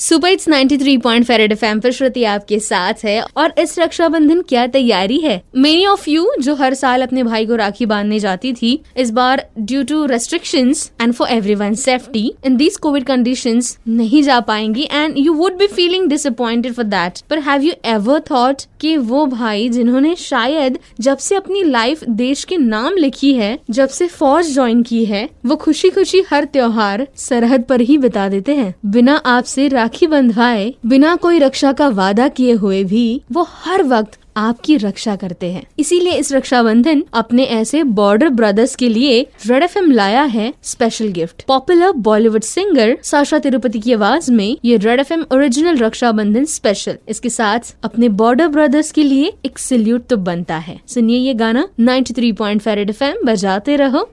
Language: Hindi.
सुपर इट्स 93 पॉइंट फेरेड एफ़ पर श्रुति आपके साथ है और इस रक्षाबंधन क्या तैयारी है? मेनी ऑफ़ यू जो हर साल अपने भाई को राखी बांधने जाती थी, इस बार due to restriction and for everyone safety in these covid condition नहीं जा पाएँगी and you would be feeling disappointed for that पर हैव यू एवर थॉट कि वो भाई जिन्होंने शायद जब से अपनी लाइफ देश के नाम लिखी है, जब से फौज ज्वाइन की है, वो खुशी खुशी हर त्योहार सरहद पर ही बिता देते हैं। बिना आपसे राखी बंधवाए, बिना कोई रक्षा का वादा किए हुए भी वो हर वक्त आपकी रक्षा करते हैं। इसीलिए इस रक्षाबंधन अपने ऐसे बॉर्डर ब्रदर्स के लिए रेड एफएम लाया है special gift popular Bollywood singer Sasha Tirupati की आवाज़ में ये Red FM original Rakshabandhan special इसके साथ अपने बॉर्डर ब्रदर्स के लिए एक सल्यूट तो बनता है। सुनिए ये गाना 93 पॉइंट फेरेड एफ़ बजाते रहो।